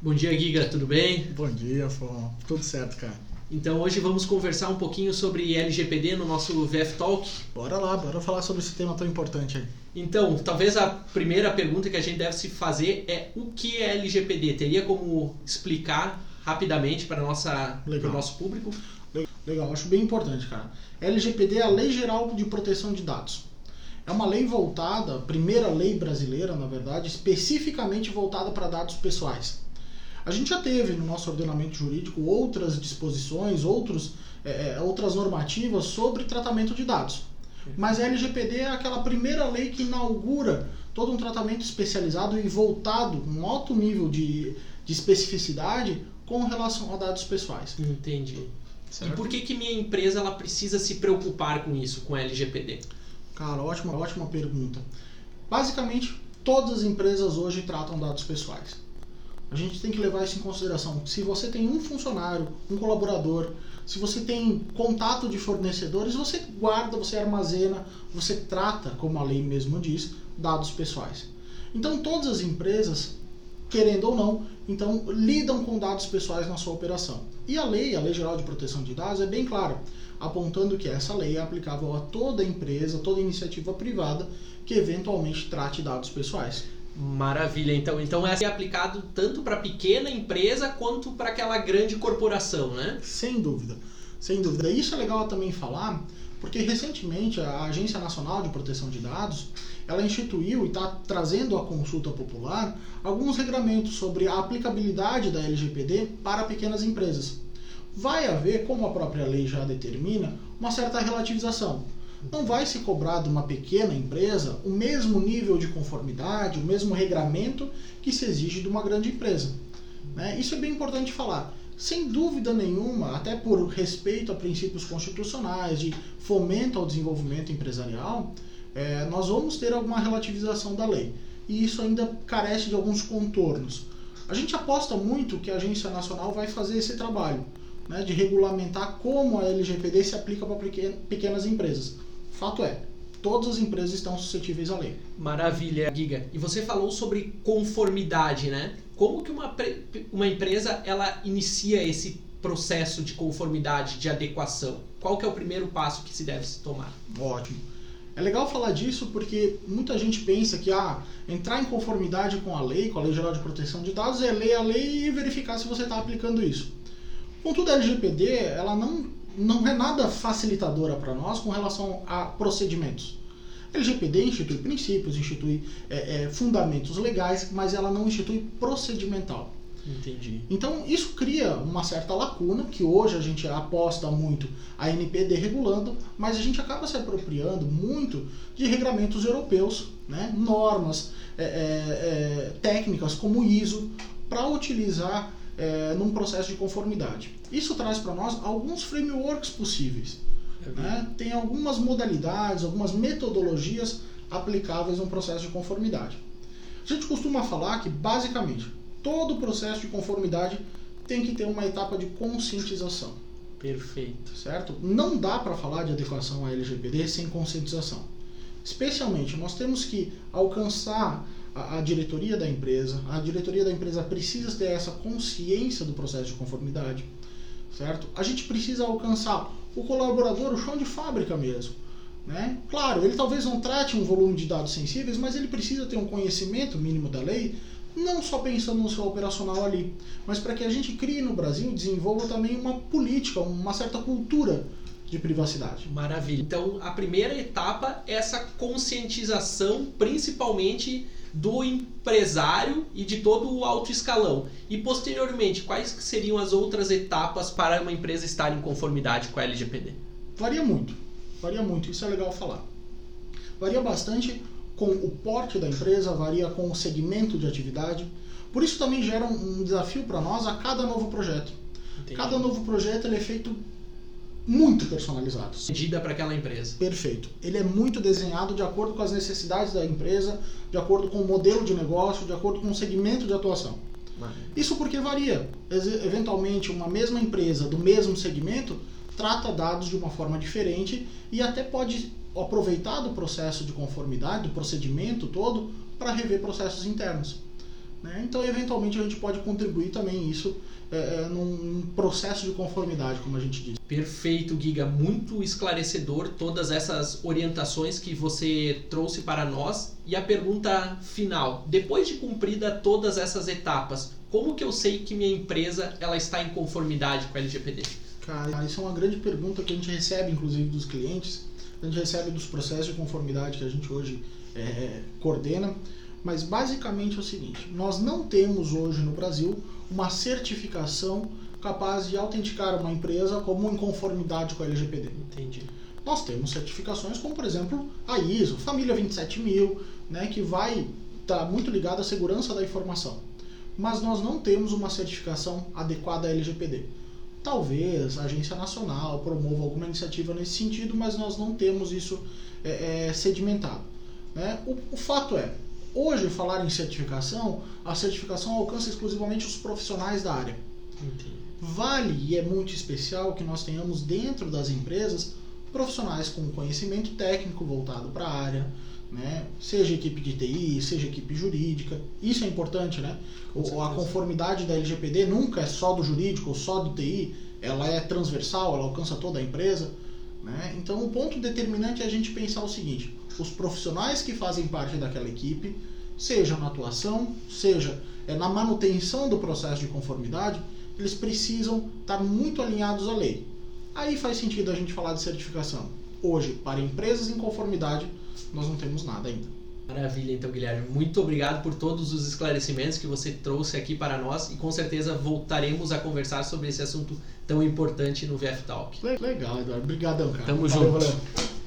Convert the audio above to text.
Bom dia, Giga, tudo bem? Bom dia, Fon. Tudo certo, cara. Então hoje vamos conversar um pouquinho sobre LGPD no nosso VF Talk. Bora lá, bora falar sobre esse tema tão importante aí. Então, talvez a primeira pergunta que a gente deve se fazer é o que é LGPD? Teria como explicar rapidamente para, nossa, para o nosso público? Legal, acho bem importante, cara. LGPD é a Lei Geral de Proteção de Dados. É uma lei voltada, primeira lei brasileira, na verdade, especificamente voltada para dados pessoais. A gente já teve no nosso ordenamento jurídico outras disposições, outros, é, é outras normativas sobre tratamento de dados. Mas a LGPD é aquela primeira lei que inaugura todo um tratamento especializado e voltado, um alto nível de, de especificidade com relação a dados pessoais. Entendi. Certo? E por que, que minha empresa ela precisa se preocupar com isso, com a LGPD? Cara, ótima, ótima pergunta. Basicamente, todas as empresas hoje tratam dados pessoais. A gente tem que levar isso em consideração. Se você tem um funcionário, um colaborador, se você tem contato de fornecedores, você guarda, você armazena, você trata, como a lei mesmo diz, dados pessoais. Então todas as empresas, querendo ou não, então lidam com dados pessoais na sua operação. E a lei, a Lei Geral de Proteção de Dados, é bem clara, apontando que essa lei é aplicável a toda empresa, toda iniciativa privada que eventualmente trate dados pessoais. Maravilha, então. Então é aplicado tanto para pequena empresa quanto para aquela grande corporação, né? Sem dúvida, sem dúvida. Isso é legal também falar, porque recentemente a Agência Nacional de Proteção de Dados ela instituiu e está trazendo à consulta popular alguns regramentos sobre a aplicabilidade da LGPD para pequenas empresas. Vai haver, como a própria lei já determina, uma certa relativização não vai se cobrar de uma pequena empresa o mesmo nível de conformidade, o mesmo regramento que se exige de uma grande empresa. Né? Isso é bem importante falar. Sem dúvida nenhuma, até por respeito a princípios constitucionais, de fomento ao desenvolvimento empresarial, é, nós vamos ter alguma relativização da lei. E isso ainda carece de alguns contornos. A gente aposta muito que a Agência Nacional vai fazer esse trabalho né, de regulamentar como a LGPD se aplica para pequenas empresas. Fato é, todas as empresas estão suscetíveis à lei. Maravilha, Giga. E você falou sobre conformidade, né? Como que uma, uma empresa ela inicia esse processo de conformidade, de adequação? Qual que é o primeiro passo que se deve se tomar? Ótimo. É legal falar disso porque muita gente pensa que ah, entrar em conformidade com a lei, com a Lei Geral de Proteção de Dados, é ler a lei e verificar se você está aplicando isso. Contudo, a LGPD ela não não é nada facilitadora para nós com relação a procedimentos. A LGPD institui princípios, institui é, é, fundamentos legais, mas ela não institui procedimental. Entendi. Então isso cria uma certa lacuna que hoje a gente aposta muito a NPD regulando, mas a gente acaba se apropriando muito de regramentos europeus, né? normas é, é, é técnicas como ISO, para utilizar é, num processo de conformidade. Isso traz para nós alguns frameworks possíveis. É né? Tem algumas modalidades, algumas metodologias aplicáveis num processo de conformidade. A gente costuma falar que, basicamente, todo processo de conformidade tem que ter uma etapa de conscientização. Perfeito. Certo? Não dá para falar de adequação à LGPD sem conscientização. Especialmente, nós temos que alcançar a, diretoria da empresa. A diretoria da empresa precisa ter essa consciência do processo de conformidade, certo? A gente precisa alcançar o colaborador, o chão de fábrica mesmo. Né? Claro, ele talvez não trate um volume de dados sensíveis, mas ele precisa ter um conhecimento mínimo da lei, não só pensando no seu operacional ali, mas para que a gente crie no Brasil, desenvolva também uma política, uma certa cultura de privacidade. Maravilha. Então, a primeira etapa é essa conscientização, principalmente do empresário e de todo o alto escalão. E posteriormente, quais seriam as outras etapas para uma empresa estar em conformidade com a LGPD? Varia muito, varia muito, isso é legal falar. Varia bastante com o porte da empresa, varia com o segmento de atividade. Por isso também gera um desafio para nós a cada novo projeto. Entendi. Cada novo projeto ele é feito muito personalizados. Medida para aquela empresa. Perfeito. Ele é muito desenhado de acordo com as necessidades da empresa, de acordo com o modelo de negócio, de acordo com o segmento de atuação. Isso porque varia. Eventualmente, uma mesma empresa do mesmo segmento trata dados de uma forma diferente e até pode aproveitar do processo de conformidade, do procedimento todo, para rever processos internos. Né? Então, eventualmente, a gente pode contribuir também isso é, é, num processo de conformidade, como a gente diz. Perfeito, Giga. Muito esclarecedor todas essas orientações que você trouxe para nós. E a pergunta final: depois de cumprida todas essas etapas, como que eu sei que minha empresa ela está em conformidade com a LGPD? Cara, isso é uma grande pergunta que a gente recebe, inclusive, dos clientes. A gente recebe dos processos de conformidade que a gente hoje é, coordena. Mas basicamente é o seguinte: nós não temos hoje no Brasil uma certificação capaz de autenticar uma empresa como em conformidade com a LGPD. Entendi. Nós temos certificações como, por exemplo, a ISO, Família 27000, né, que vai estar tá muito ligada à segurança da informação. Mas nós não temos uma certificação adequada à LGPD. Talvez a agência nacional promova alguma iniciativa nesse sentido, mas nós não temos isso é, é, sedimentado. Né? O, o fato é, Hoje, falar em certificação, a certificação alcança exclusivamente os profissionais da área. Entendi. Vale e é muito especial que nós tenhamos dentro das empresas profissionais com conhecimento técnico voltado para a área, né? seja equipe de TI, seja equipe jurídica. Isso é importante, né? O, a conformidade da LGPD nunca é só do jurídico ou só do TI, ela é transversal, ela alcança toda a empresa. Né? Então, o ponto determinante é a gente pensar o seguinte: os profissionais que fazem parte daquela equipe, seja na atuação, seja é, na manutenção do processo de conformidade, eles precisam estar muito alinhados à lei. Aí faz sentido a gente falar de certificação. Hoje, para empresas em conformidade, nós não temos nada ainda. Maravilha, então, Guilherme. Muito obrigado por todos os esclarecimentos que você trouxe aqui para nós e com certeza voltaremos a conversar sobre esse assunto tão importante no VF Talk. Legal, Eduardo. Obrigadão, cara. Tamo valeu, junto. Valeu.